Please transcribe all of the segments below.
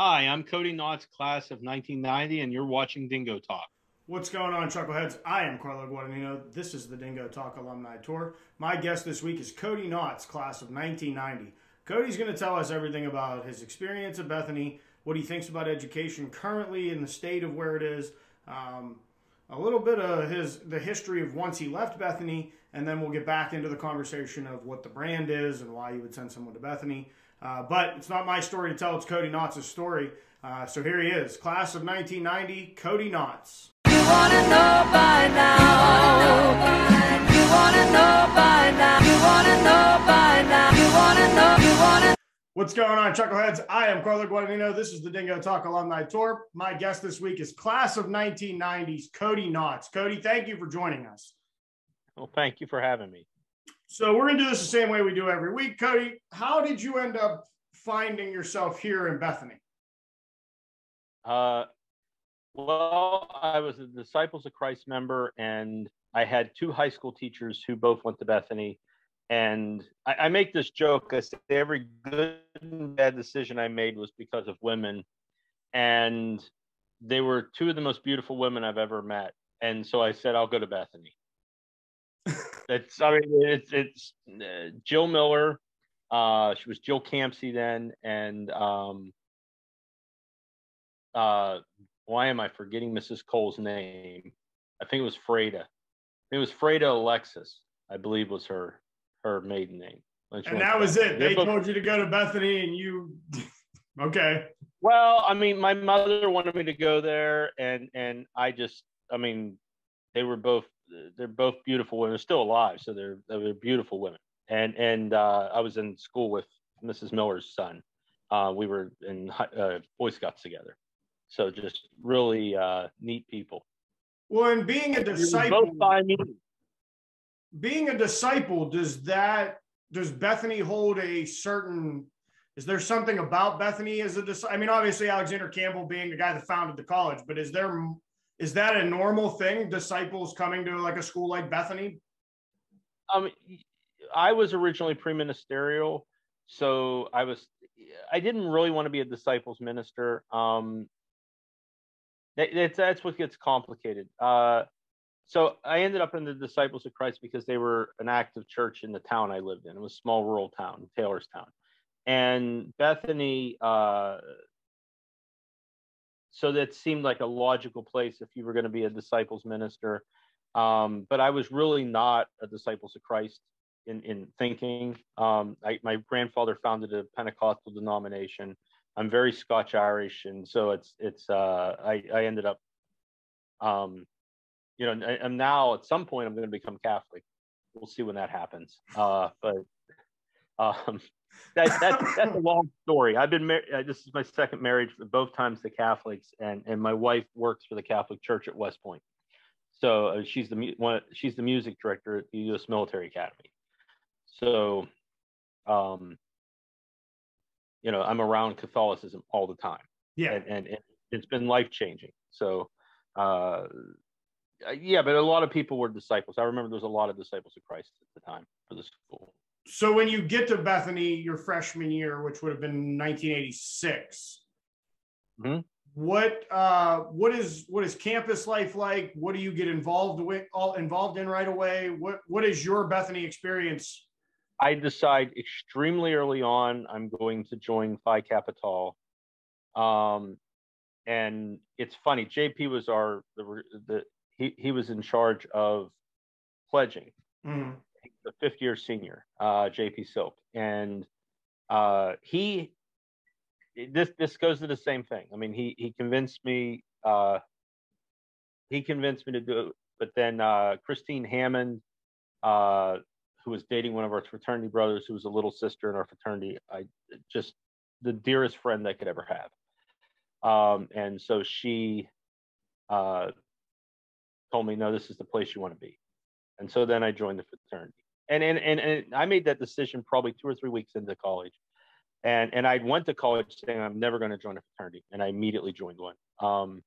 Hi, I'm Cody Knotts, class of 1990, and you're watching Dingo Talk. What's going on, Chuckleheads? I am Carlo Guadagnino. This is the Dingo Talk Alumni Tour. My guest this week is Cody Knotts, class of 1990. Cody's going to tell us everything about his experience at Bethany, what he thinks about education currently in the state of where it is, um, a little bit of his the history of once he left Bethany, and then we'll get back into the conversation of what the brand is and why you would send someone to Bethany. Uh, but it's not my story to tell; it's Cody Knotts' story. Uh, so here he is, class of 1990, Cody Knotts wanna know by now. You wanna know by now. You wanna know by now. You wanna know. You wanna. What's going on, Chuckleheads? I am Carlo Guadagnino. This is the Dingo Talk Alumni Tour. My guest this week is class of 1990s, Cody Knotts. Cody, thank you for joining us. Well, thank you for having me. So we're gonna do this the same way we do every week. Cody, how did you end up finding yourself here in Bethany? Uh, well, I was a Disciples of Christ member, and I had two high school teachers who both went to Bethany. And I, I make this joke. I say every good and bad decision I made was because of women, and they were two of the most beautiful women I've ever met. And so I said, I'll go to Bethany. It's I mean it's it's uh, Jill Miller. Uh, she was Jill Campsey then, and um, uh, why am I forgetting Mrs. Cole's name? I think it was Freda. It was Freda Alexis, I believe was her her maiden name. And that was it. They told you to go to Bethany, and you okay. Well, I mean, my mother wanted me to go there, and and I just, I mean, they were both they're both beautiful women. They're still alive, so they're they're beautiful women. And and uh, I was in school with Mrs. Miller's son. Uh, we were in uh, Boy Scouts together. So just really uh, neat people. Well, and being a disciple, being a disciple, does that does Bethany hold a certain? Is there something about Bethany as a disciple? I mean, obviously Alexander Campbell being the guy that founded the college, but is there is that a normal thing? Disciples coming to like a school like Bethany? Um, I was originally pre-ministerial, so I was I didn't really want to be a disciples minister. Um, that's that's what gets complicated. Uh, so I ended up in the Disciples of Christ because they were an active church in the town I lived in. It was a small rural town, Taylorstown, and Bethany. Uh, so that seemed like a logical place if you were going to be a disciples minister. Um, but I was really not a disciples of Christ in in thinking. Um, I, my grandfather founded a Pentecostal denomination. I'm very Scotch Irish, and so it's it's uh, I I ended up, um, you know, I, am now at some point I'm going to become Catholic. We'll see when that happens. Uh, but um, that that's that's a long story. I've been married. Uh, this is my second marriage, both times to Catholics, and and my wife works for the Catholic Church at West Point. So uh, she's the one. She's the music director at the U.S. Military Academy. So, um, you know, I'm around Catholicism all the time. Yeah. And, and, and it's been life changing. So, uh, yeah, but a lot of people were disciples. I remember there was a lot of disciples of Christ at the time for the school. So when you get to Bethany your freshman year, which would have been 1986, mm-hmm. what uh, what is what is campus life like? What do you get involved with all involved in right away? What what is your Bethany experience I decide extremely early on I'm going to join Phi Kappa Um, and it's funny. JP was our the, the he he was in charge of pledging. Mm. The fifth year senior, uh, JP Silk, and uh, he this this goes to the same thing. I mean, he he convinced me. Uh, he convinced me to do it, but then uh, Christine Hammond, uh, who was dating one of our fraternity brothers, who was a little sister in our fraternity. I just the dearest friend I could ever have. Um, and so she uh, told me, no, this is the place you want to be. And so then I joined the fraternity. And, and, and, and I made that decision probably two or three weeks into college. And, and I went to college saying, I'm never going to join a fraternity. And I immediately joined one. Um,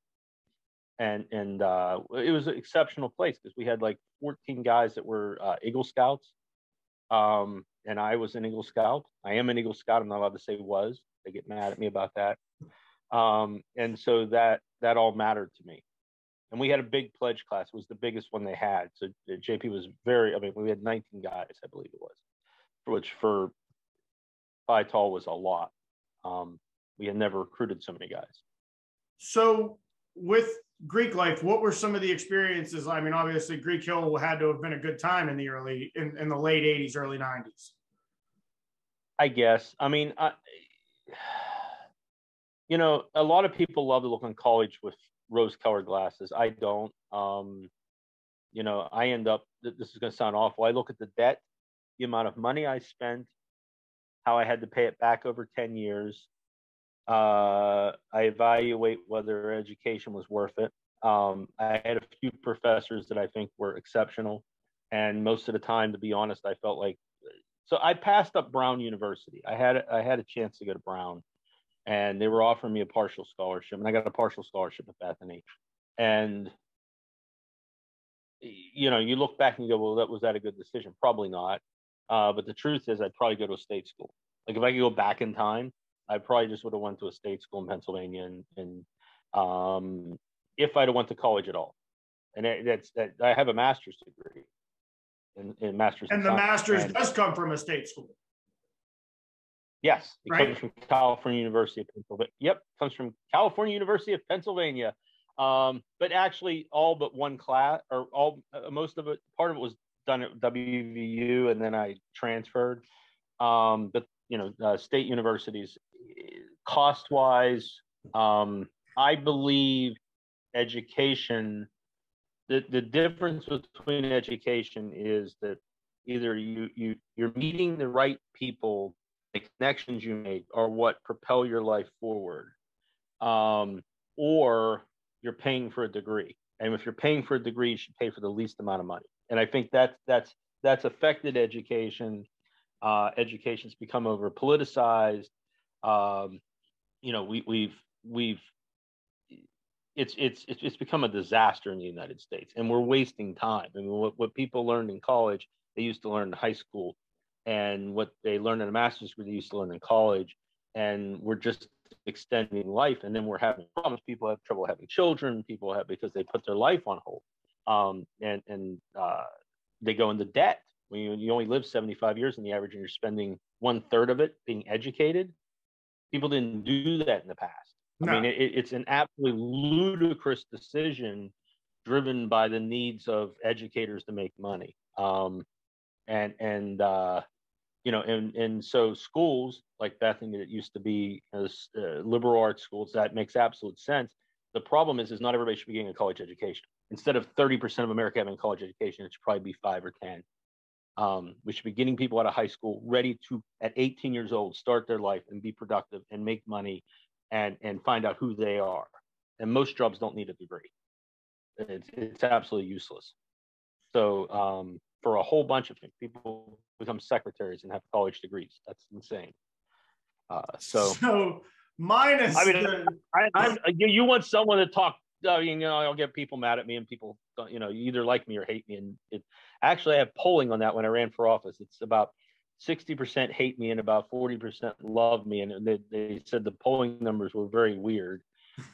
and and uh, it was an exceptional place because we had like 14 guys that were uh, Eagle Scouts, um, and I was an Eagle Scout. I am an Eagle Scout. I'm not allowed to say was. They get mad at me about that. Um, and so that that all mattered to me. And we had a big pledge class. It was the biggest one they had. So uh, JP was very. I mean, we had 19 guys, I believe it was, which for Phi Tau was a lot. Um, we had never recruited so many guys. So with Greek life, what were some of the experiences? I mean, obviously Greek Hill had to have been a good time in the early in, in the late 80s, early 90s. I guess. I mean, I, you know, a lot of people love to look on college with rose-colored glasses. I don't. Um, you know, I end up. This is going to sound awful. I look at the debt, the amount of money I spent, how I had to pay it back over ten years. Uh, I evaluate whether education was worth it. Um, I had a few professors that I think were exceptional, and most of the time, to be honest, I felt like. So I passed up Brown University. I had I had a chance to go to Brown, and they were offering me a partial scholarship, and I got a partial scholarship at Bethany. And you know, you look back and you go, well, that was that a good decision? Probably not. Uh, but the truth is, I'd probably go to a state school. Like if I could go back in time, I probably just would have went to a state school in Pennsylvania, and, and um, if I'd have went to college at all. And that's that. I have a master's degree in, in master's. And the master's and, does come from a state school. Yes, it right? comes from California University of Pennsylvania. Yep, comes from California University of Pennsylvania. Um, but actually, all but one class, or all uh, most of it, part of it was done at WVU, and then I transferred. Um, but you know, uh, state universities, cost wise, um, I believe education. The, the difference between education is that either you you you're meeting the right people the connections you make are what propel your life forward. Um, or you're paying for a degree. And if you're paying for a degree, you should pay for the least amount of money. And I think that's that's that's affected education. Uh, education's become over politicized. Um, you know, we, we've we've it's it's it's become a disaster in the United States, and we're wasting time. I mean, what, what people learned in college, they used to learn in high school and what they learn in a master's degree they used to learn in college and we're just extending life and then we're having problems. People have trouble having children people have because they put their life on hold. Um, and and uh, they go into debt. When you, you only live 75 years in the average and you're spending one third of it being educated people didn't do that in the past. No. i mean it, it's an absolutely ludicrous decision driven by the needs of educators to make money. Um, and and uh, you know, and and so schools like Bethany that used to be as uh, liberal arts schools that makes absolute sense. The problem is, is not everybody should be getting a college education. Instead of 30% of America having a college education, it should probably be five or 10. Um, we should be getting people out of high school ready to, at 18 years old, start their life and be productive and make money and and find out who they are. And most jobs don't need a degree. It's it's absolutely useless. So um, for a whole bunch of things. People become secretaries and have college degrees. That's insane. Uh, so, so minus. I mean, the... I, am you want someone to talk. I mean, you know, I'll get people mad at me, and people, you know, you either like me or hate me. And it actually, I have polling on that when I ran for office. It's about 60% hate me and about 40% love me. And they, they said the polling numbers were very weird.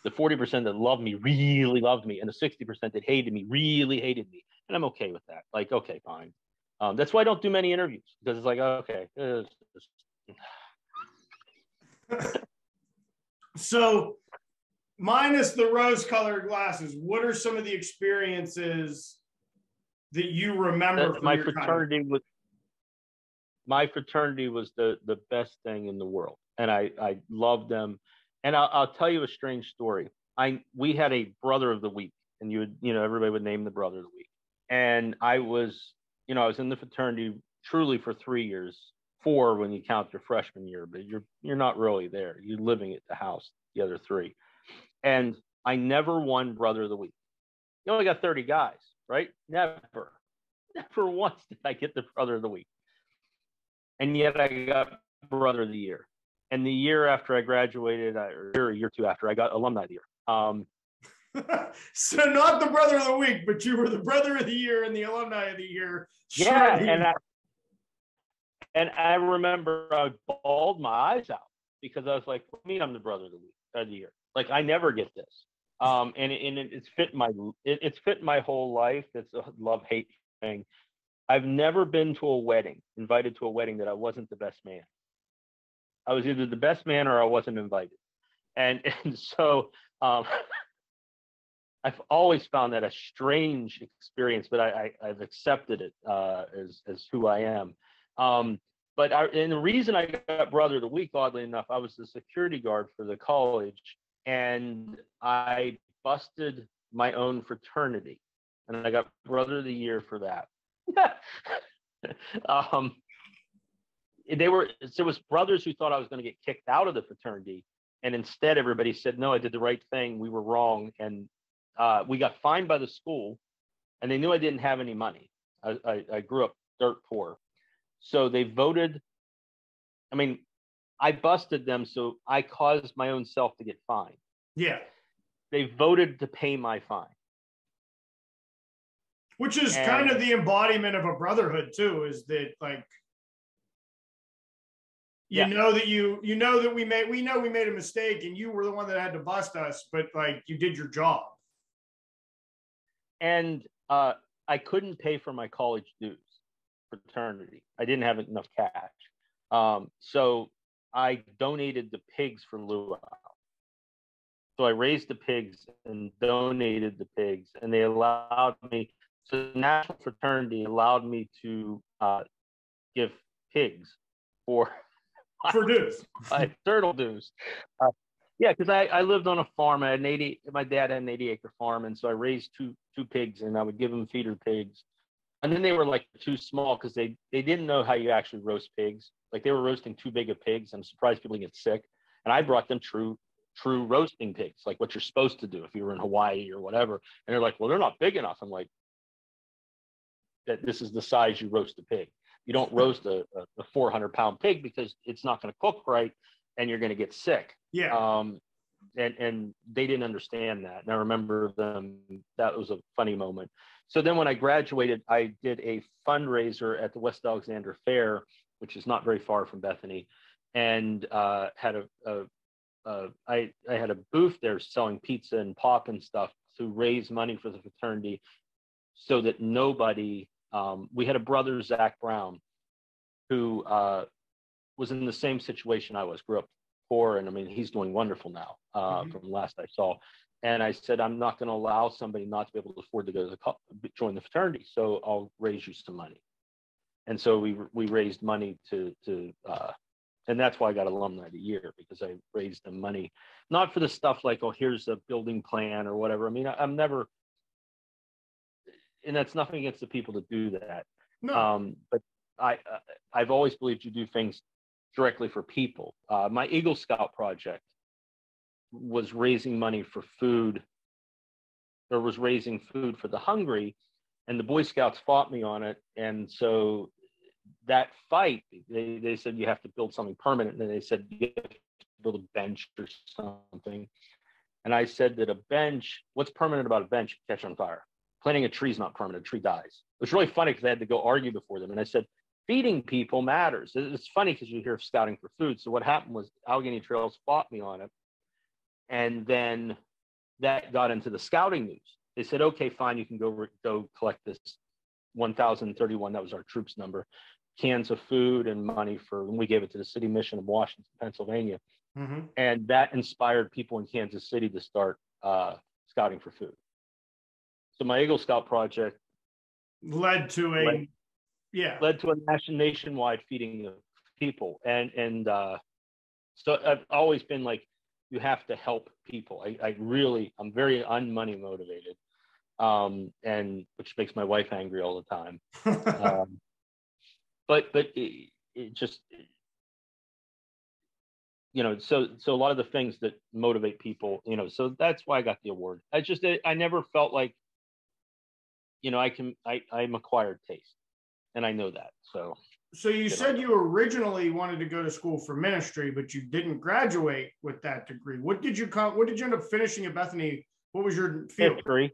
The 40% that loved me really loved me, and the 60% that hated me really hated me and I'm okay with that. Like, okay, fine. Um, that's why I don't do many interviews because it's like, okay. so, minus the rose-colored glasses, what are some of the experiences that you remember? That, my fraternity time? was my fraternity was the the best thing in the world, and I I loved them. And I'll, I'll tell you a strange story. I we had a brother of the week, and you would you know everybody would name the brother of the week and I was, you know, I was in the fraternity truly for three years, four when you count your freshman year, but you're you're not really there. You're living at the house the other three, and I never won brother of the week. You only got 30 guys, right? Never, never once did I get the brother of the week, and yet I got brother of the year. And the year after I graduated, or a year or two after, I got alumni of the year. Um, so not the brother of the week, but you were the brother of the year and the alumni of the year. Yeah, and I and I remember I bawled my eyes out because I was like, "What mean I'm the brother of the week of the year? like I never get this. Um, and and it, it's fit my it, it's fit my whole life. It's a love hate thing. I've never been to a wedding, invited to a wedding that I wasn't the best man. I was either the best man or I wasn't invited. And and so um, I've always found that a strange experience, but I, have accepted it uh, as as who I am. Um, but I, and the reason I got brother of the week, oddly enough, I was the security guard for the college, and I busted my own fraternity, and I got brother of the year for that. um, they were there was brothers who thought I was going to get kicked out of the fraternity, and instead everybody said no, I did the right thing. We were wrong, and uh, we got fined by the school, and they knew I didn't have any money. I, I, I grew up dirt poor, so they voted. I mean, I busted them, so I caused my own self to get fined. Yeah. They voted to pay my fine. Which is and, kind of the embodiment of a brotherhood too, is that like you yeah. know that you you know that we made we know we made a mistake and you were the one that had to bust us, but like you did your job. And uh I couldn't pay for my college dues fraternity. I didn't have enough cash. Um, so I donated the pigs for luau. So I raised the pigs and donated the pigs, and they allowed me. So the national fraternity allowed me to uh, give pigs for for dues, my turtle dues. Uh, yeah, because I, I lived on a farm. I had an eighty. My dad had an eighty acre farm, and so I raised two two pigs, and I would give them feeder pigs and then they were like too small because they they didn't know how you actually roast pigs. Like they were roasting too big of pigs. I'm surprised people get sick. And I brought them true true roasting pigs, like what you're supposed to do if you were in Hawaii or whatever. And they're like, well, they're not big enough. I'm like, that this is the size you roast a pig. You don't roast a, a 400 pound pig because it's not going to cook right and you're going to get sick. Yeah. Um, and and they didn't understand that. And I remember them. That was a funny moment. So then when I graduated, I did a fundraiser at the West Alexander Fair, which is not very far from Bethany, and uh, had a, a, a I, I had a booth there selling pizza and pop and stuff to raise money for the fraternity so that nobody, um, we had a brother, Zach Brown, who uh, was in the same situation I was, grew up poor, and I mean, he's doing wonderful now uh, mm-hmm. from last I saw. And I said, I'm not going to allow somebody not to be able to afford to go to the join the fraternity. So I'll raise you some money. And so we we raised money to to uh, and that's why I got alumni of the year because I raised the money, not for the stuff like oh here's a building plan or whatever. I mean I, am never, and that's nothing against the people that do that. No. Um, but I uh, I've always believed you do things directly for people. Uh, my Eagle Scout project was raising money for food or was raising food for the hungry and the boy scouts fought me on it. And so that fight they, they said you have to build something permanent and they said you have to build a bench or something. And i said that a bench what's permanent about a bench? Catch on fire. Planting a tree is not permanent. A tree dies. It was really funny because i had to go argue before them and i said feeding people matters it's funny because you hear scouting for food so what happened was allegheny trails fought me on it and then that got into the scouting news. They said, okay, fine, you can go go collect this 1,031. That was our troops number, cans of food and money for. And we gave it to the city mission of Washington, Pennsylvania, mm-hmm. and that inspired people in Kansas City to start uh, scouting for food. So my Eagle Scout project led to a led, yeah led to a national nationwide feeding of people, and and uh, so I've always been like you have to help people. I, I really, I'm very unmoney motivated, um, and which makes my wife angry all the time. um, but but it, it just you know so so a lot of the things that motivate people you know so that's why i got the award i just i never felt like you know i can i i'm acquired taste and i know that so so you, said you originally wanted to go to school for ministry, but you didn't graduate with that degree. What did you come? What did you end up finishing at Bethany? What was your field? History.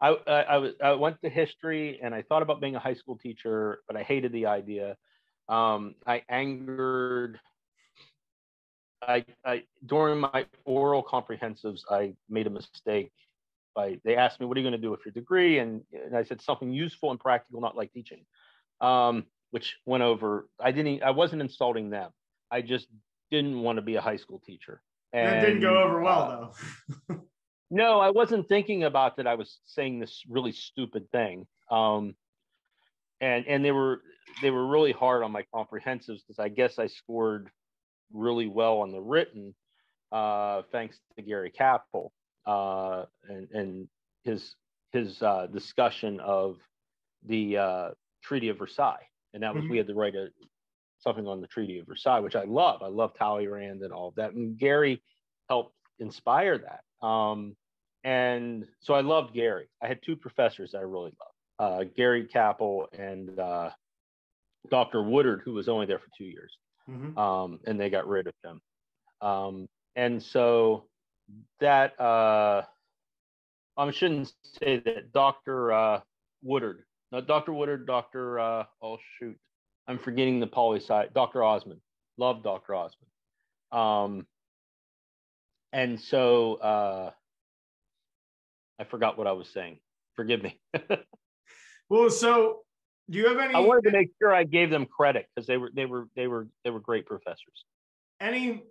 I, I, I, was, I went to history and I thought about being a high school teacher, but I hated the idea. Um, I angered I, I during my oral comprehensives, I made a mistake. By they asked me, "What are you going to do with your degree?" And, and I said something useful and practical, not like teaching, um, which went over. I didn't. I wasn't insulting them. I just didn't want to be a high school teacher. And that didn't go over well, uh, though. no, I wasn't thinking about that. I was saying this really stupid thing. Um, and and they were they were really hard on my comprehensives because I guess I scored really well on the written, uh, thanks to Gary Capel uh, and, and his his uh, discussion of the uh, Treaty of Versailles, and that was mm-hmm. we had to write a something on the Treaty of Versailles, which I love. I love Talleyrand and all of that, and Gary helped inspire that. Um, and so I loved Gary. I had two professors that I really loved, uh, Gary Capel and uh, Dr. Woodard, who was only there for two years mm-hmm. um, and they got rid of him. Um, and so that uh, I shouldn't say that Dr. Uh, Woodard, no, Dr. Woodard, Dr. Uh, oh shoot, I'm forgetting the poli sci, Dr. Osmond, love Dr. Osmond. Um, and so uh, I forgot what I was saying. Forgive me. well, so do you have any? I wanted to make sure I gave them credit because they were they were they were they were great professors. Any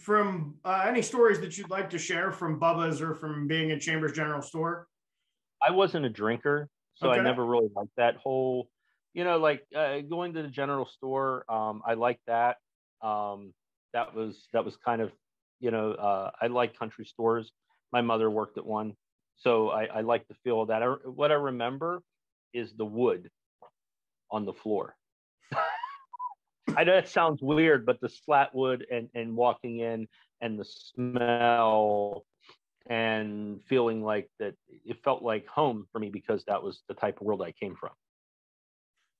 from uh, any stories that you'd like to share from Bubba's or from being in Chambers General Store? I wasn't a drinker, so okay. I never really liked that whole. You know, like uh, going to the general store. Um, I like that. Um, that was that was kind of, you know, uh, I like country stores. My mother worked at one, so I, I like the feel of that. I, what I remember is the wood on the floor. I know that sounds weird, but the slat wood and, and walking in and the smell and feeling like that it felt like home for me because that was the type of world I came from.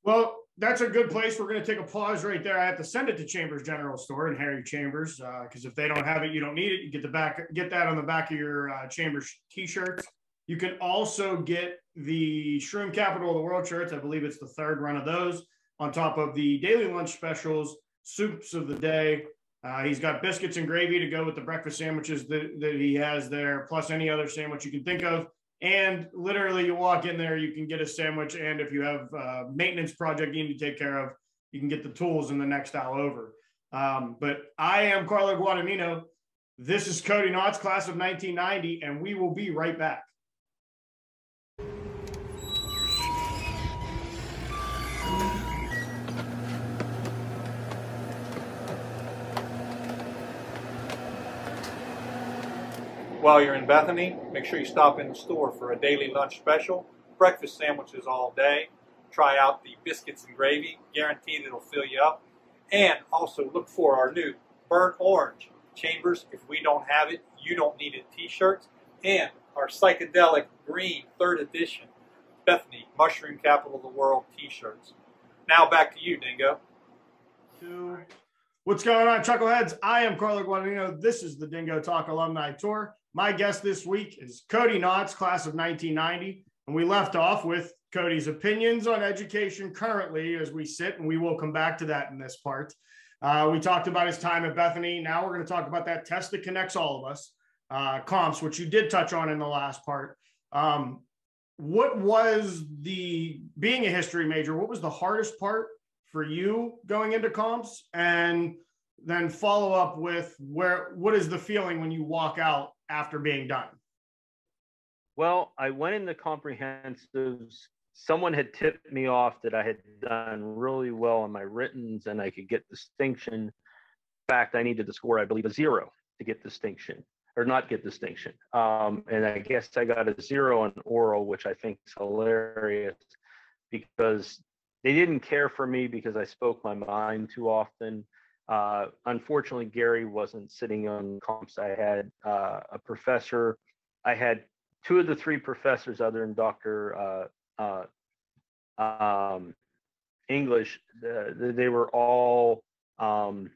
Well, that's a good place. We're going to take a pause right there. I have to send it to Chambers General Store and Harry Chambers because uh, if they don't have it, you don't need it. You get the back, get that on the back of your uh, Chambers T-shirts. You can also get the Shroom Capital of the World shirts. I believe it's the third run of those on top of the daily lunch specials, soups of the day. Uh, he's got biscuits and gravy to go with the breakfast sandwiches that, that he has there, plus any other sandwich you can think of. And literally, you walk in there, you can get a sandwich. And if you have a maintenance project you need to take care of, you can get the tools in the next aisle over. Um, but I am Carlo Guadagnino. This is Cody Knotts, class of 1990, and we will be right back. While you're in Bethany, make sure you stop in the store for a daily lunch special, breakfast sandwiches all day. Try out the biscuits and gravy, guaranteed it'll fill you up. And also look for our new burnt orange chambers. If we don't have it, you don't need it t-shirts. And our psychedelic green third edition Bethany Mushroom Capital of the World t-shirts. Now back to you, Dingo. What's going on, Chuckleheads? I am Carlo Guadagnino. This is the Dingo Talk Alumni Tour. My guest this week is Cody Knotts, class of 1990. And we left off with Cody's opinions on education currently as we sit, and we will come back to that in this part. Uh, we talked about his time at Bethany. Now we're going to talk about that test that connects all of us, uh, comps, which you did touch on in the last part. Um, what was the being a history major? What was the hardest part for you going into comps? And then follow up with where what is the feeling when you walk out after being done? Well, I went into comprehensives. Someone had tipped me off that I had done really well on my writtens and I could get distinction. In fact, I needed to score, I believe, a zero to get distinction or not get distinction. Um, and I guess I got a zero on oral, which I think is hilarious because they didn't care for me because I spoke my mind too often. Uh, unfortunately, Gary wasn't sitting on comps. I had uh, a professor. I had two of the three professors, other than Dr. Uh, uh, um, English, they were all um,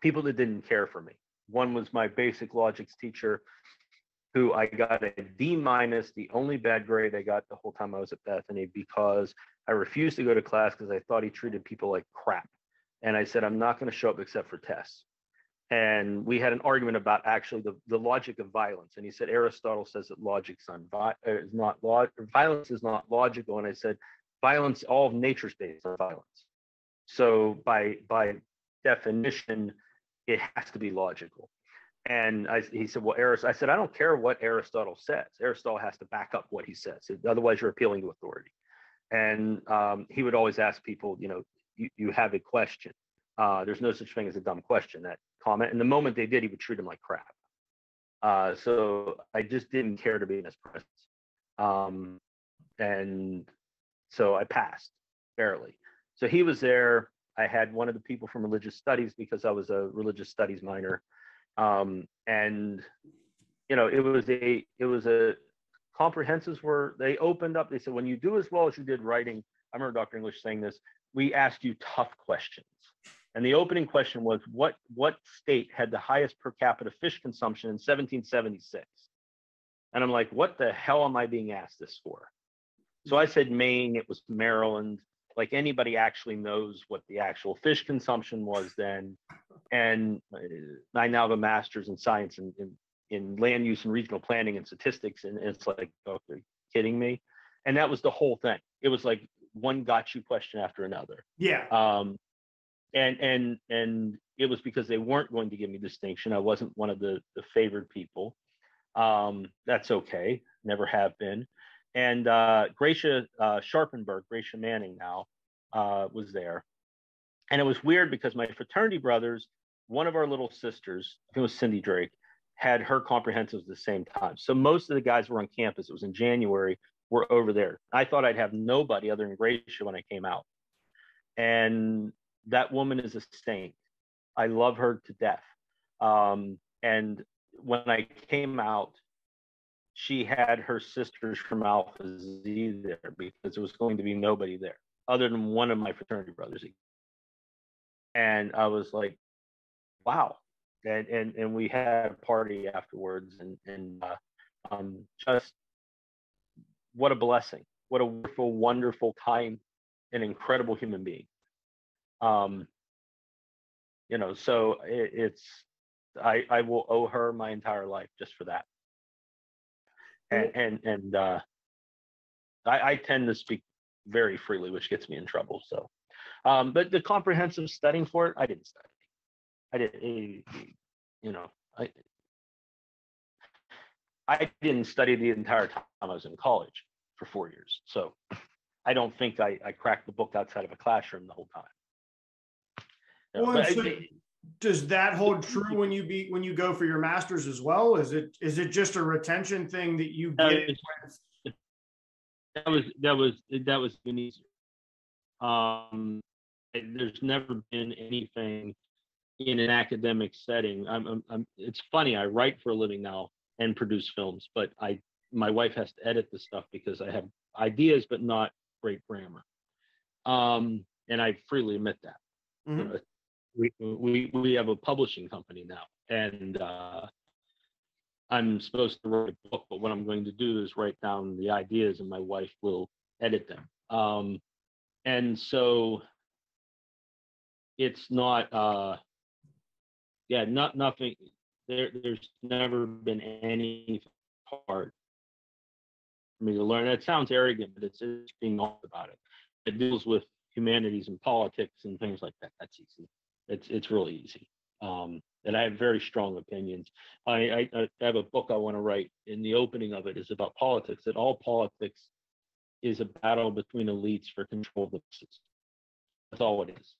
people that didn't care for me. One was my basic logics teacher, who I got a D minus, the only bad grade I got the whole time I was at Bethany because I refused to go to class because I thought he treated people like crap. And I said, I'm not going to show up except for tests. and we had an argument about actually the, the logic of violence. And he said Aristotle says that logic's uh, is not violence is not logical. And I said violence, all of nature's based on violence. So by by definition, it has to be logical. And I, he said, well, Aristotle, I said, I don't care what Aristotle says. Aristotle has to back up what he says. Otherwise, you're appealing to authority. And um, he would always ask people, you know, you, you have a question. Uh, there's no such thing as a dumb question. That comment. And the moment they did, he would treat him like crap. Uh, so I just didn't care to be in his presence. Um, and so I passed barely. So he was there. I had one of the people from religious studies because I was a religious studies minor. Um, and you know, it was a it was a comprehensives were they opened up. They said when you do as well as you did writing, I remember Dr. English saying this, we asked you tough questions. And the opening question was what what state had the highest per capita fish consumption in 1776? And I'm like, what the hell am I being asked this for? So I said Maine, it was Maryland. Like anybody actually knows what the actual fish consumption was then. And I now have a master's in science and in, in, land use and regional planning and statistics. And it's like, okay, kidding me? And that was the whole thing. It was like one got you question after another. Yeah. Um, and and and it was because they weren't going to give me distinction. I wasn't one of the the favored people. Um, that's okay. Never have been. And uh, Gracia uh, Sharpenberg, Gracia Manning now, uh, was there. And it was weird because my fraternity brothers, one of our little sisters, I think it was Cindy Drake, had her comprehensives at the same time. So most of the guys were on campus. It was in January. Were over there. I thought I'd have nobody other than Gracia when I came out. And that woman is a saint. I love her to death. Um, and when I came out, she had her sisters from Alpha Z there because there was going to be nobody there other than one of my fraternity brothers. And I was like, wow. And, and, and we had a party afterwards and, and uh, um, just what a blessing. What a wonderful, wonderful, kind, and incredible human being. Um, you know, so it, it's I I will owe her my entire life just for that. And and and uh, I, I tend to speak very freely, which gets me in trouble. So, um, but the comprehensive studying for it, I didn't study. I didn't, eh, you know, I I didn't study the entire time I was in college for four years. So I don't think I, I cracked the book outside of a classroom the whole time. Well, so does that hold true when you be when you go for your masters as well? Is it is it just a retention thing that you get? that was that was that was been easier. Um, there's never been anything in an academic setting. I'm, I'm, I'm, it's funny. I write for a living now and produce films, but I my wife has to edit the stuff because I have ideas but not great grammar. Um, and I freely admit that. Mm-hmm we we we have a publishing company now, and uh, I'm supposed to write a book. But what I'm going to do is write down the ideas, and my wife will edit them. Um, and so it's not, uh, yeah, not nothing. There, there's never been any part for me to learn. That sounds arrogant, but it's just being honest about it. It deals with humanities and politics and things like that. That's easy. It's it's really easy. Um, and I have very strong opinions. I, I, I have a book I want to write, and the opening of it is about politics. That all politics is a battle between elites for control of the masses. That's all it is.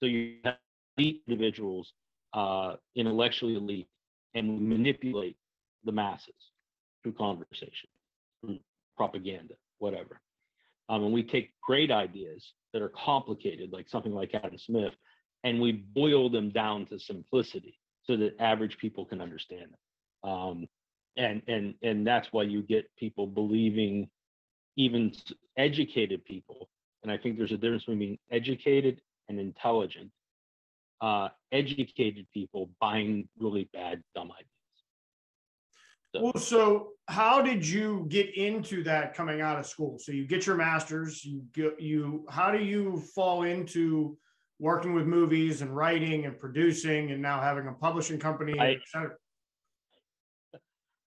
So you have elite individuals, uh, intellectually elite, and manipulate the masses through conversation, through propaganda, whatever. Um, and we take great ideas that are complicated, like something like Adam Smith, and we boil them down to simplicity so that average people can understand them. Um, and and and that's why you get people believing, even educated people. And I think there's a difference between being educated and intelligent. Uh, educated people buying really bad, dumb ideas. So. Well, so how did you get into that coming out of school? So you get your master's, you get you. How do you fall into working with movies and writing and producing and now having a publishing company, I.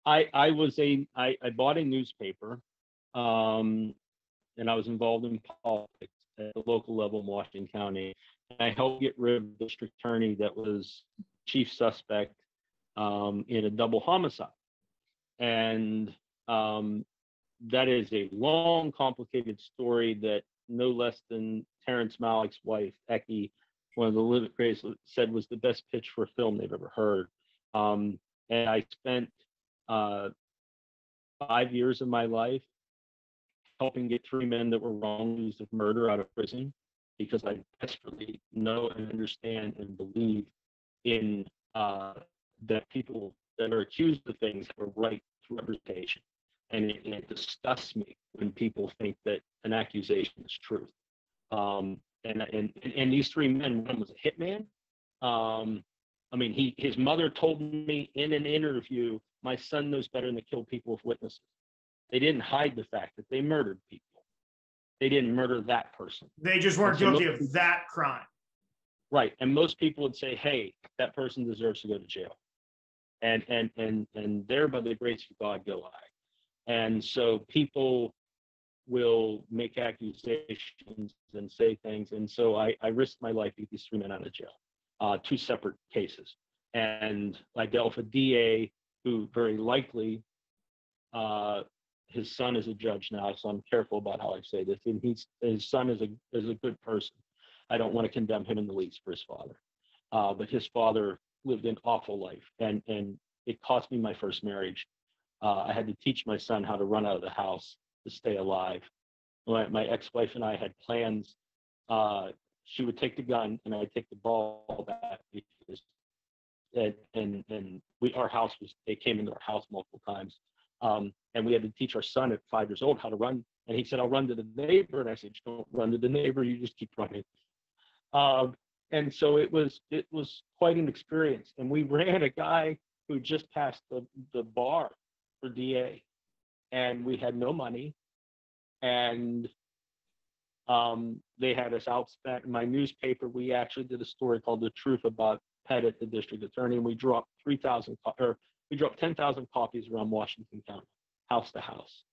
I I was a I, I bought a newspaper, um, and I was involved in politics at the local level in Washington County. I helped get rid of the district attorney that was chief suspect um, in a double homicide, and um, that is a long, complicated story that no less than Terrence Malick's wife, Ecky, one of the living greatest, said was the best pitch for a film they've ever heard. Um, and I spent uh, five years of my life helping get three men that were wrongly accused of murder out of prison because I desperately know and understand and believe in uh, that people that are accused of things have a right to representation. And it, it disgusts me when people think that an accusation is truth. Um, and, and and these three men, one was a hitman. Um, I mean, he his mother told me in an interview, my son knows better than to kill people with witnesses. They didn't hide the fact that they murdered people. They didn't murder that person. They just weren't so guilty most, of that crime. Right. And most people would say, hey, that person deserves to go to jail. And and and and there by the grace of God go I. And so people will make accusations and say things. And so I, I risked my life to get these three men out of jail, uh, two separate cases. And I dealt with a DA who very likely uh, his son is a judge now, so I'm careful about how I say this. And he's his son is a is a good person. I don't want to condemn him in the least for his father, uh, but his father lived an awful life, and and it cost me my first marriage. Uh, I had to teach my son how to run out of the house to stay alive. My, my ex-wife and I had plans. Uh, she would take the gun, and I'd take the ball back because, and and, and we our house was they came into our house multiple times um, and we had to teach our son at five years old how to run. And he said, I'll run to the neighbor. And I said, don't run to the neighbor. You just keep running. Um, and so it was it was quite an experience. And we ran a guy who just passed the, the bar for DA. And we had no money. And um, they had us outspent. In my newspaper, we actually did a story called The Truth About Pettit, the district attorney. And we dropped 3,000 or we dropped 10,000 copies around Washington County, house to house.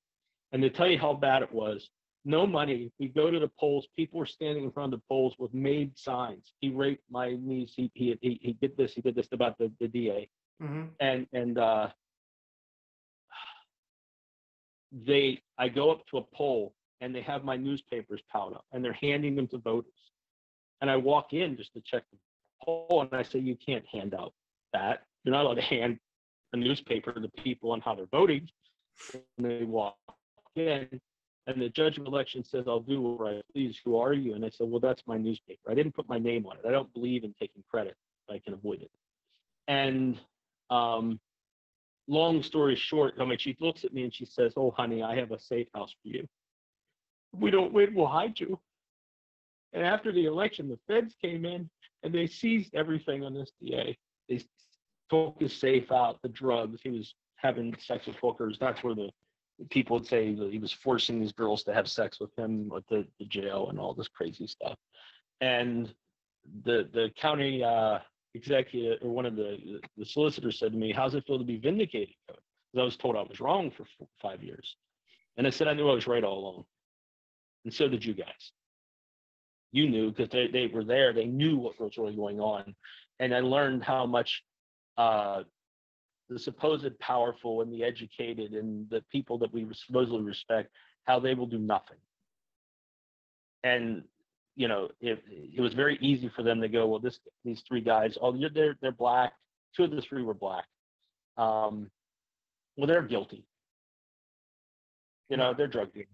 And to tell you how bad it was, no money. We go to the polls. People were standing in front of the polls with made signs. He raped my niece. He he he, he did this. He did this about the, the DA. Mm-hmm. And and uh, they I go up to a poll and they have my newspapers piled up and they're handing them to voters. And I walk in just to check the poll and I say, you can't hand out that. You're not allowed to hand a newspaper to people on how they're voting. And they walk in, and the judge of election says, I'll do what I please. Who are you? And I said, Well, that's my newspaper. I didn't put my name on it. I don't believe in taking credit. I can avoid it. And um, long story short, I mean, she looks at me and she says, Oh, honey, I have a safe house for you. We don't win, we'll hide you. And after the election, the feds came in and they seized everything on this DA. They took his safe out, the drugs. He was having sex with hookers. That's where the people would say he was forcing these girls to have sex with him at the, the jail and all this crazy stuff. And the the county uh, executive or one of the the solicitors said to me, "How's it feel to be vindicated?" Because I was told I was wrong for four, five years, and I said I knew I was right all along, and so did you guys. You knew because they, they were there. They knew what was really going on, and I learned how much uh, the supposed powerful and the educated and the people that we supposedly respect, how they will do nothing. And you know, it, it was very easy for them to go, well, this these three guys, oh, they're they're black. Two of the three were black. Um, well, they're guilty. You know, they're drug dealers.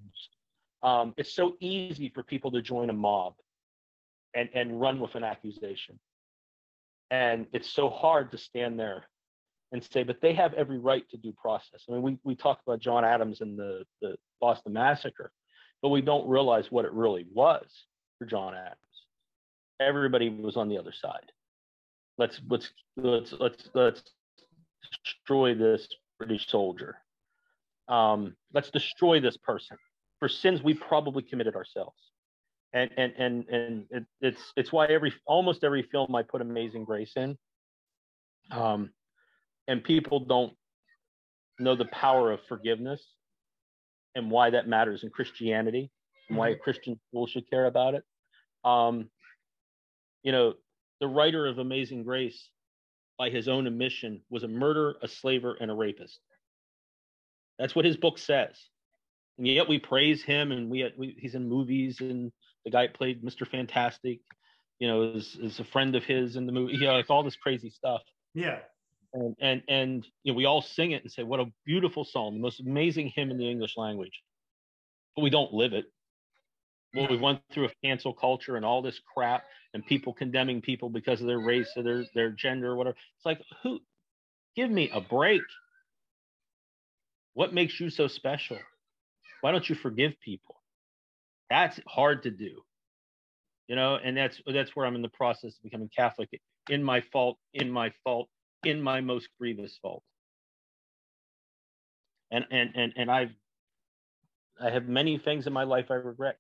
Um, it's so easy for people to join a mob and and run with an accusation. And it's so hard to stand there and say, but they have every right to due process. I mean, we, we talk about John Adams and the, the Boston Massacre, but we don't realize what it really was for John Adams. Everybody was on the other side. Let's let's let's let's let's destroy this British soldier. Um, let's destroy this person for sins we probably committed ourselves. And and and and it, it's it's why every almost every film I put Amazing Grace in. Um, and people don't know the power of forgiveness and why that matters in Christianity and why a mm-hmm. Christian school should care about it. Um, you know, the writer of Amazing Grace, by his own admission, was a murderer, a slaver, and a rapist. That's what his book says. And yet we praise him, and we, we he's in movies, and the guy played Mr. Fantastic, you know, is, is a friend of his in the movie, you know, like all this crazy stuff. Yeah. And, and and you know we all sing it and say what a beautiful song the most amazing hymn in the english language but we don't live it well, we went through a cancel culture and all this crap and people condemning people because of their race or their, their gender or whatever. It's like, who, give me a break. What makes you so special? Why don't you forgive people? That's hard to do, you know, and that's that's where I'm in the process of becoming Catholic. In my fault, in my fault, in my most grievous fault. And and and and I've I have many things in my life I regret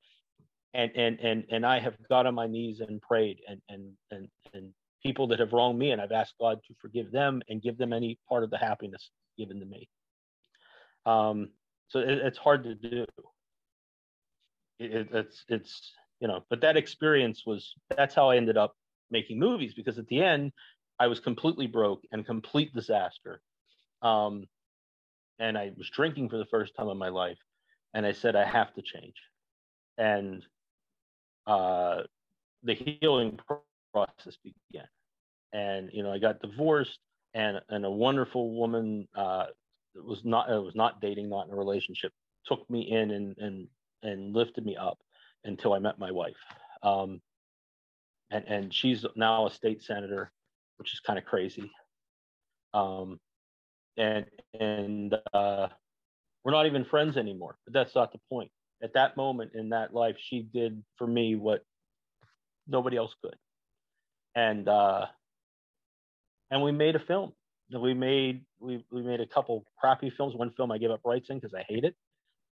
and and and and I have got on my knees and prayed and and and and people that have wronged me and I've asked God to forgive them and give them any part of the happiness given to me. Um, so it, it's hard to do. It, it's it's you know, but that experience was that's how I ended up making movies because at the end I was completely broke and complete disaster. Um, and I was drinking for the first time in my life, and I said I have to change. And uh, the healing process began. And you know, I got divorced, and and a wonderful woman uh, was not was not dating, not in a relationship, took me in and and and lifted me up until I met my wife. Um, and and she's now a state senator, which is kind of crazy. Um, and and uh, we're not even friends anymore. But that's not the point at that moment in that life, she did for me what nobody else could. And uh, and we made a film. We made we we made a couple crappy films. One film I gave up rights in because I hate it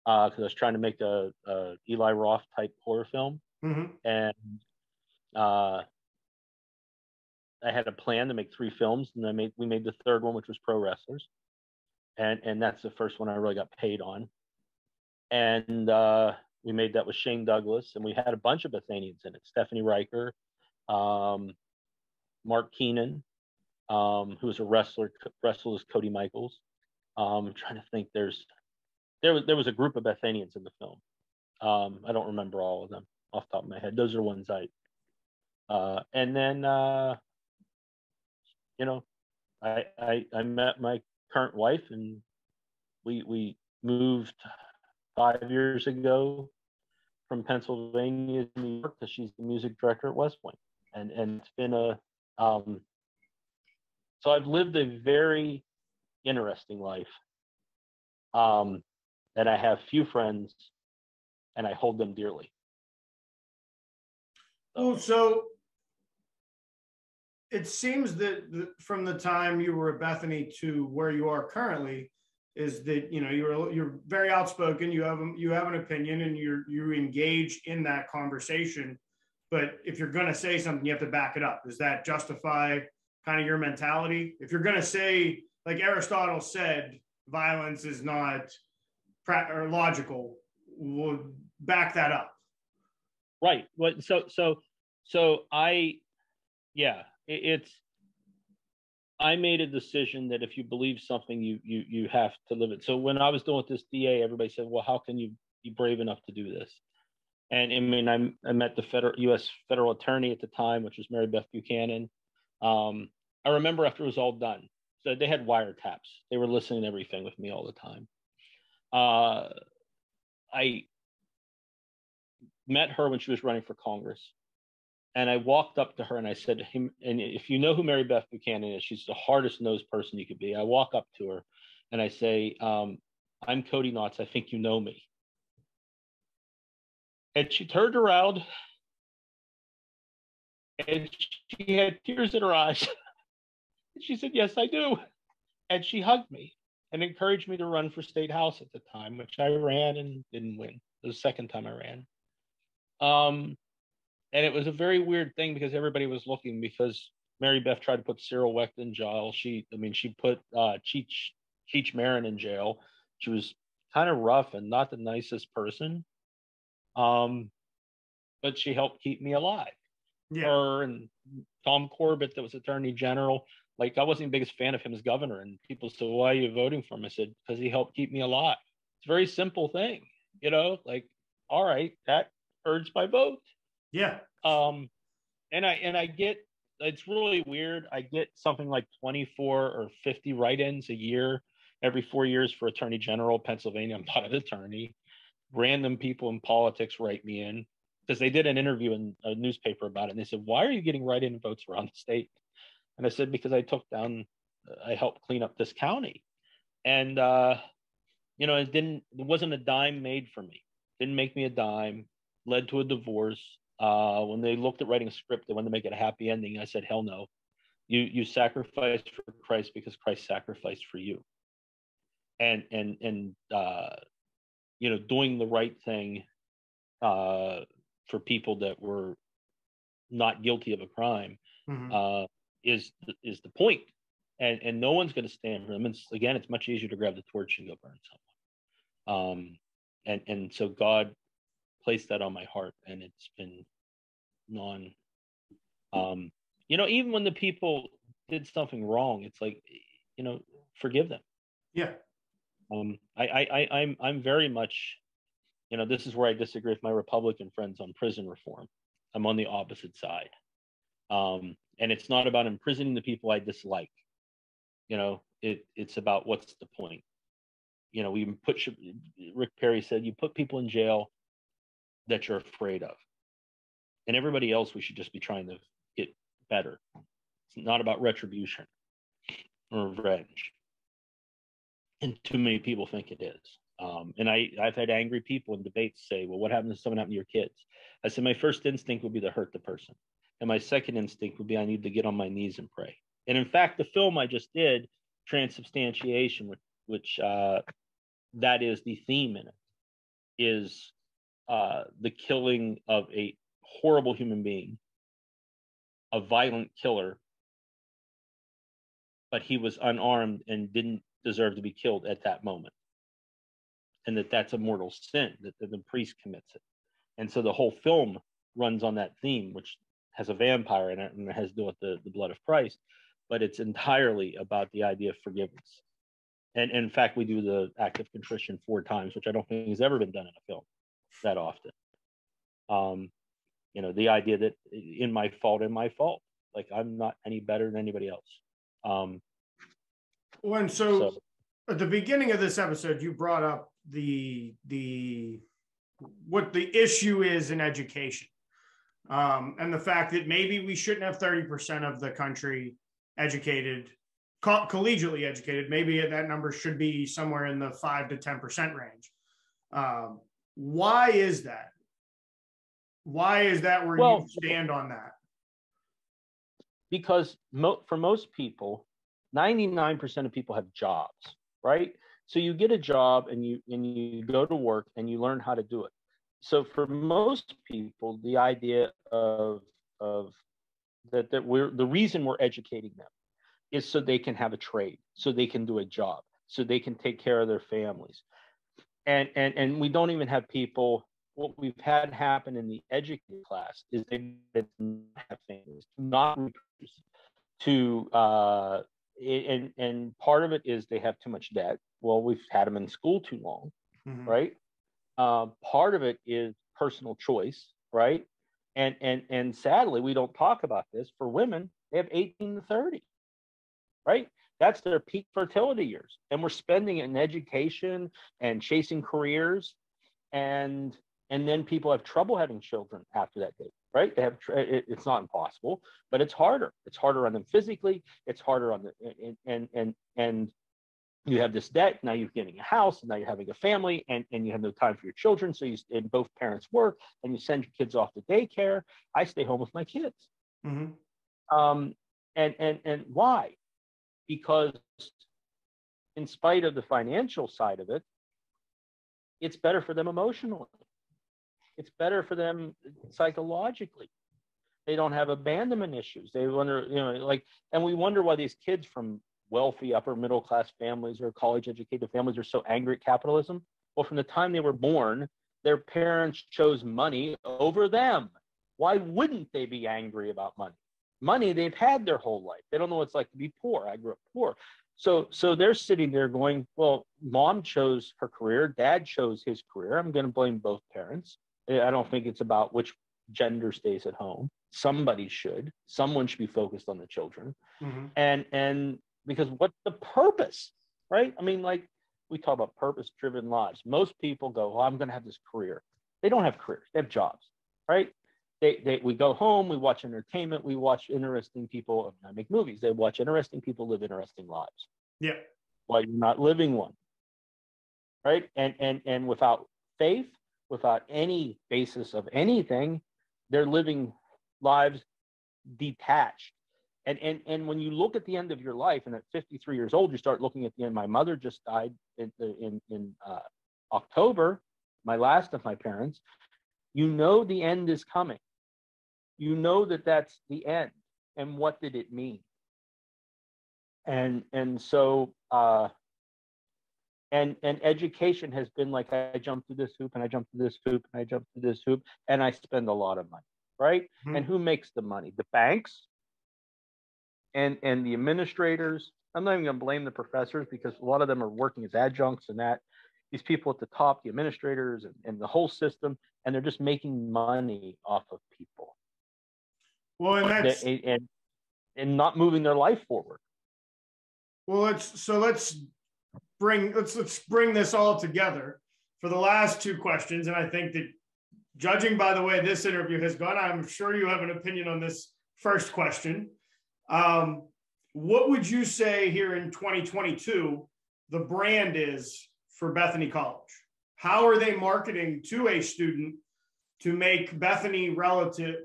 because uh, I was trying to make a, a Eli Roth type horror film, mm-hmm. and uh, I had a plan to make three films, and I made we made the third one, which was Pro Wrestlers, and and that's the first one I really got paid on and uh, we made that with Shane Douglas, and we had a bunch of Bethanians in it. Stephanie Riker, um, Mark Keenan, um, who was a wrestler, wrestlers Cody Michaels. Um, I'm trying to think. There's there was there was a group of Bethanians in the film. Um, I don't remember all of them off the top of my head. Those are ones I. Uh, and then uh, you know, I, I I met my current wife, and we we moved five years ago from Pennsylvania to New York because she's the music director at West Point. And, and it's been a, um, so I've lived a very interesting life. Um, and I have few friends and I hold them dearly. Oh, so it seems that from the time you were at Bethany to where you are currently, is that you know you're you're very outspoken you have you have an opinion and you're you engage in that conversation. But if you're going to say something you have to back it up. Does that justify kind of your mentality? If you're going to say like aristotle said violence is not or logical we'll back that up right what so so so i yeah it, it's I made a decision that if you believe something, you you you have to live it. So when I was doing this DA, everybody said, "Well, how can you be brave enough to do this?" And I mean, I, I met the federal U.S. federal attorney at the time, which was Mary Beth Buchanan. Um, I remember after it was all done, so they had wiretaps. They were listening to everything with me all the time. Uh, I met her when she was running for Congress. And I walked up to her and I said to him, and if you know who Mary Beth Buchanan is, she's the hardest nosed person you could be. I walk up to her and I say, um, I'm Cody Knotts. I think you know me. And she turned around and she had tears in her eyes. and she said, Yes, I do. And she hugged me and encouraged me to run for state house at the time, which I ran and didn't win. It was the second time I ran. Um, and it was a very weird thing because everybody was looking because Mary Beth tried to put Cyril Wecht in jail. She, I mean, she put uh, Cheech Cheech Marin in jail. She was kind of rough and not the nicest person. Um, but she helped keep me alive. Yeah. Her and Tom Corbett, that was Attorney General. Like I wasn't the biggest fan of him as governor, and people said, "Why are you voting for him?" I said, "Because he helped keep me alive." It's a very simple thing, you know. Like, all right, that urged my vote. Yeah. Um, and I and I get it's really weird. I get something like 24 or 50 write-ins a year every four years for Attorney General Pennsylvania. I'm not an attorney. Random people in politics write me in because they did an interview in a newspaper about it, and they said, "Why are you getting write-in votes around the state?" And I said, "Because I took down, I helped clean up this county, and uh, you know, it didn't, it wasn't a dime made for me. Didn't make me a dime. Led to a divorce. Uh, when they looked at writing a script, they wanted to make it a happy ending. I said, hell no. You you sacrificed for Christ because Christ sacrificed for you. And and and uh, you know, doing the right thing uh, for people that were not guilty of a crime Mhm. uh, is is the point. And and no one's going to stand for them. And again, it's much easier to grab the torch and go burn someone. Um, and and so God placed that on my heart, and it's been non. Um, you know, even when the people did something wrong, it's like, you know, forgive them. Yeah. Um, I, I, I, I'm, I'm very much, you know, this is where I disagree with my Republican friends on prison reform. I'm on the opposite side. Um, and it's not about imprisoning the people I dislike. You know, it, it's about what's the point. You know, we put Rick Perry said you put people in jail that you're afraid of, and everybody else we should just be trying to get better. It's not about retribution or revenge and too many people think it is. Um, and I, I've had angry people in debates say, "Well, what happens if something happened to your kids?" I said, "My first instinct would be to hurt the person, and my second instinct would be I need to get on my knees and pray." And in fact, the film I just did, Transubstantiation, which, which uh, that is the theme in it, is uh, the killing of a horrible human being, a violent killer, but he was unarmed and didn't deserve to be killed at that moment and that that's a mortal sin that the, the priest commits it and so the whole film runs on that theme which has a vampire in it and it has to do with the, the blood of christ but it's entirely about the idea of forgiveness. And, and in fact we do the act of contrition four times which i don't think has ever been done in a film that often. Um you know the idea that in my fault in my fault. Like i'm not any better than anybody else. Um When so, so at the beginning of this episode, you brought up the the what the issue is in education, um, and the fact that maybe we shouldn't have thirty percent of the country educated, co- collegiately educated. Maybe that number should be somewhere in the five to ten percent range. Um, why is that? Why is that where Well- you stand on that? because mo- for most people 99% of people have jobs right so you get a job and you and you go to work and you learn how to do it so for most people the idea of of that that we're the reason we're educating them is so they can have a trade so they can do a job so they can take care of their families. And and and we don't even have people what we've had happen in the educated class is they that have families not reproduce to uh and and part of it is they have too much debt. Well we've had them in school too long Mhm. right um, part of it is personal choice right? And and and sadly we don't talk about this. For women they have 18 to 30 right? That's their peak fertility years. And we're spending it in education and chasing careers. And and then people have trouble having children after that date right? They have it, it's not impossible but it's harder. It's harder on them physically. It's harder on the and and and, and you have this debt now you're getting a house now you're having a family and, and you have no time for your children so you and both parents work and you send your kids off to daycare. I stay home with my kids. Mhm. um, and and and why? Because in spite of the financial side of it it's better for them emotionally. It's better for them psychologically. They don't have abandonment issues. They wonder, you know, like, and we wonder why these kids from wealthy upper middle class families or college educated families are so angry at capitalism. Well, from the time they were born, their parents chose money over them. Why wouldn't they be angry about money? Money they've had their whole life. They don't know what it's like to be poor. I grew up poor. So so they're sitting there going, well, mom chose her career, dad chose his career. I'm going to blame both parents. I don't think it's about which gender stays at home. Somebody should. Someone should be focused on the children. Mm-hmm. And and because what's the purpose, right? I mean, like we talk about purpose-driven lives. Most people go, well, I'm going to have this career. They don't have careers. They have jobs, right? They, they, we go home, we watch entertainment, we watch interesting people. I make movies. They watch interesting people live interesting lives. Yeah. While you're not living one, right? And and and without faith, without any basis of anything, they're living lives detached. And, and, and when you look at the end of your life, and at 53 years old, you start looking at the end. My mother just died in, in, in uh, October, my last of my parents. You know the end is coming. You know that that's the end. And what did it mean? And and so uh, and and education has been like I jump through this hoop and I jump through this hoop and I jump through this hoop and I spend a lot of money, right? Mm-hmm. And who makes the money? The banks and and the administrators. I'm not even going to blame the professors because a lot of them are working as adjuncts and that these people at the top, the administrators and, and the whole system, and they're just making money off of people. Well, and that's and, and, and not moving their life forward. Well, let's so let's bring let's let's bring this all together for the last two questions, and I think that judging by the way this interview has gone, I'm sure you have an opinion on this first question. Um, what would you say here in 2022 the brand is for Bethany College? How are they marketing to a student to make Bethany relative,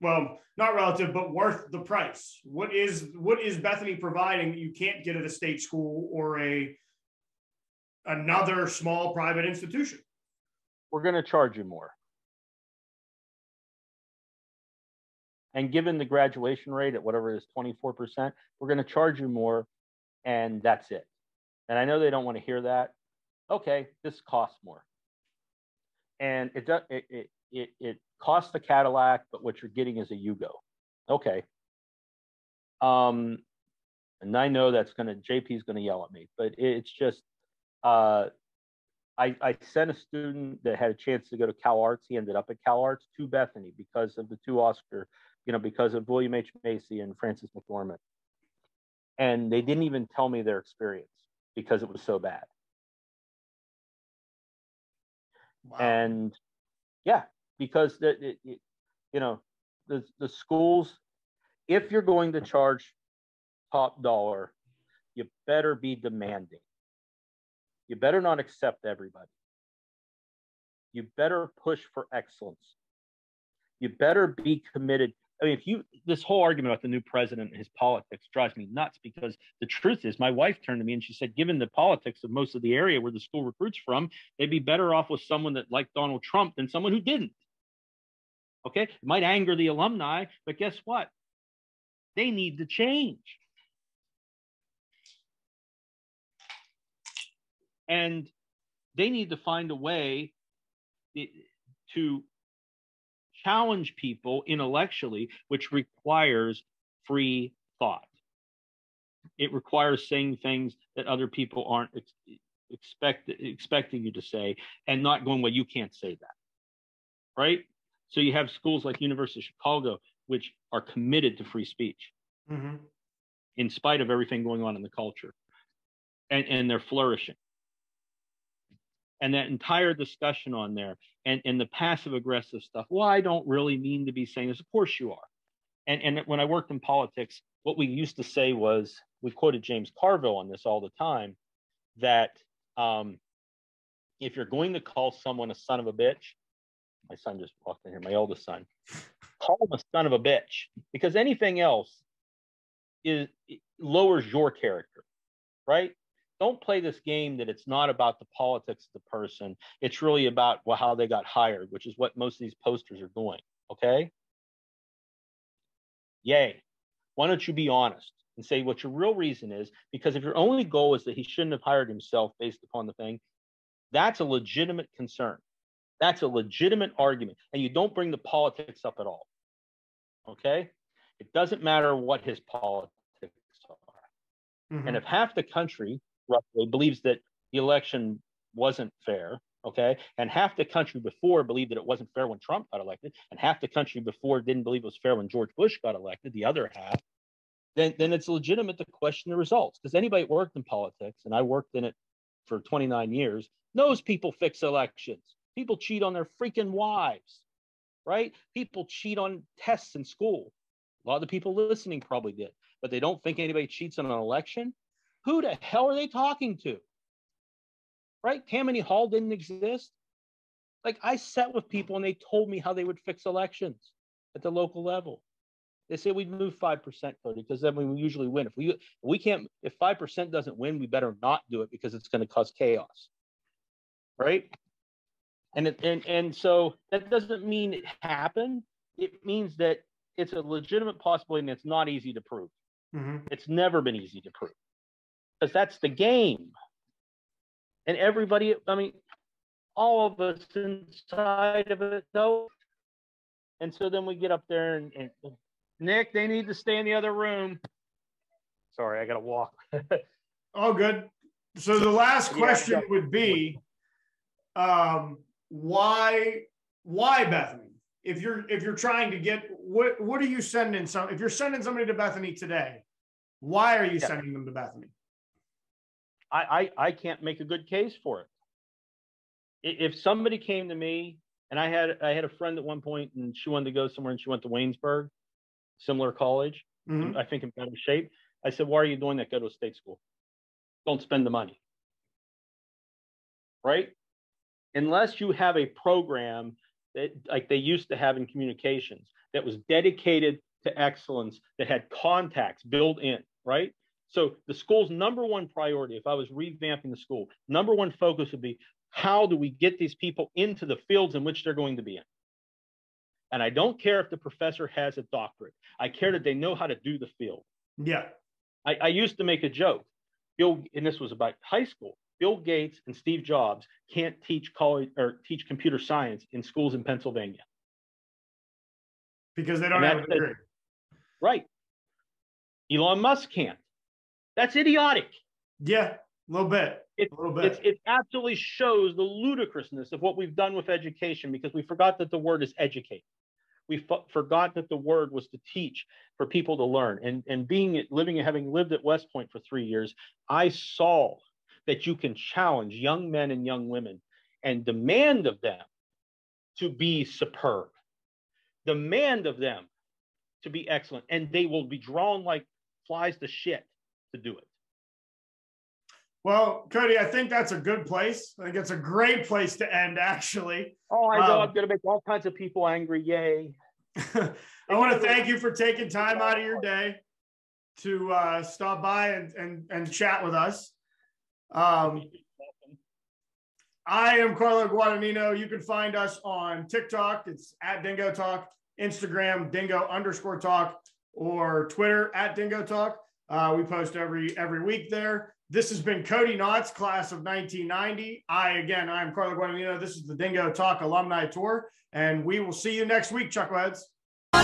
well, not relative, but worth the price? What is what is Bethany providing that you can't get at a state school or a another small private institution. We're going to charge you more. And given the graduation rate at whatever it is, 24%, we're going to charge you more, and that's it. And I know they don't want to hear that. Okay, this costs more. And it does it, it, it, costs the Cadillac, but what you're getting is a Yugo. Okay. Um, and I know that's gonna JP's gonna yell at me, but it's just uh, I, I, sent a student that had a chance to go to Cal Arts. He ended up at Cal Arts to Bethany because of the two Oscar, you know, because of William H. Macy and Frances McDormand. And they didn't even tell me their experience because it was so bad. Wow. And yeah, because the, it, it, you know, the, the schools, if you're going to charge top dollar, you better be demanding you better not accept everybody. You better push for excellence. You better be committed. I mean, if you, this whole argument about the new president and his politics drives me nuts because the truth is, my wife turned to me and she said, given the politics of most of the area where the school recruits from, they'd be better off with someone that liked Donald Trump than someone who didn't. Okay. It might anger the alumni, but guess what? They need to change. And they need to find a way to challenge people intellectually, which requires free thought. It requires saying things that other people aren't ex- expect, expecting you to say and not going, well, you can't say that. Right? So you have schools like University of Chicago, which are committed to free speech mm-hmm. in spite of everything going on in the culture. And, and they're flourishing and that entire discussion on there and, and the passive aggressive stuff. Well, I don't really mean to be saying this. Of course you are. And, and when I worked in politics, what we used to say was we quoted James Carville on this all the time that um, if you're going to call someone a son of a bitch, my son just walked in here, my oldest son, call him a son of a bitch because anything else is lowers your character, right? Don't play this game that it's not about the politics of the person. It's really about well, how they got hired, which is what most of these posters are doing. Okay. Yay. Why don't you be honest and say what your real reason is? Because if your only goal is that he shouldn't have hired himself based upon the thing, that's a legitimate concern. That's a legitimate argument. And you don't bring the politics up at all. Okay? It doesn't matter what his politics are. Mm-hmm. And if half the country roughly believes that the election wasn't fair, okay, and half the country before believed that it wasn't fair when Trump got elected, and half the country before didn't believe it was fair when George Bush got elected, the other half, then, then it's legitimate to question the results. Because anybody worked in politics, and I worked in it for 29 years, knows people fix elections. People cheat on their freaking wives, right? People cheat on tests in school. A lot of the people listening probably did, but they don't think anybody cheats on an election. Who the hell are they talking to? Right? Tammany Hall didn't exist. Like I sat with people and they told me how they would fix elections at the local level. They say we'd move five percent, Cody, because then we usually win. If we if we can't, if five percent doesn't win, we better not do it because it's going to cause chaos, right? And it, and and so that doesn't mean it happened. It means that it's a legitimate possibility and it's not easy to prove. Mm-hmm. It's never been easy to prove because that's the game. And everybody, I mean, all of us inside of it though. And so then we get up there and, and Nick, they need to stay in the other room. Sorry, I got to walk. All good. So the last question yeah, would be, um, why, why Bethany? If you're if you're trying to get what what are you sending some? If you're sending somebody to Bethany today, why are you yeah. sending them to Bethany? I, I I can't make a good case for it. If somebody came to me and I had I had a friend at one point and she wanted to go somewhere and she went to Waynesburg similar college, mm-hmm. I think in better shape. I said, Why are you doing that? Go to a state school. Don't spend the money. Right? Unless you have a program that, like they used to have in communications, that was dedicated to excellence, that had contacts built in, right? So the school's number one priority, if I was revamping the school, number one focus would be how do we get these people into the fields in which they're going to be in? And I don't care if the professor has a doctorate. I care that they know how to do the field. Yeah. I, I used to make a joke. Bill, and this was about high school. Bill Gates and Steve Jobs can't teach college or teach computer science in schools in Pennsylvania because they don't have a degree. Right. Elon Musk can't. That's idiotic. Yeah, a little bit. It, a little bit. it absolutely shows the ludicrousness of what we've done with education because we forgot that the word is educate we f- forgot that the word was to teach for people to learn. And, and being living and having lived at West Point for three years, I saw that you can challenge young men and young women and demand of them to be superb, demand of them to be excellent, and they will be drawn like flies to shit to do it. Well, Cody, I think that's a good place. I think it's a great place to end, actually. Oh, I know. Um, I'm going to make all kinds of people angry. Yay. I want to thank you for taking time out of your day to uh, stop by and, and, and chat with us. Um, I am Carlo Guadagnino. You can find us on TikTok. It's at Dingo Talk, Instagram, Dingo underscore talk, or Twitter at Dingo Talk. Uh, we post every every week there. This has been Cody Knotts class of 1990. I again, I'm Carlo Guadagnino. This is the Dingo Talk Alumni Tour, and we will see you next week, Chuckleheads. You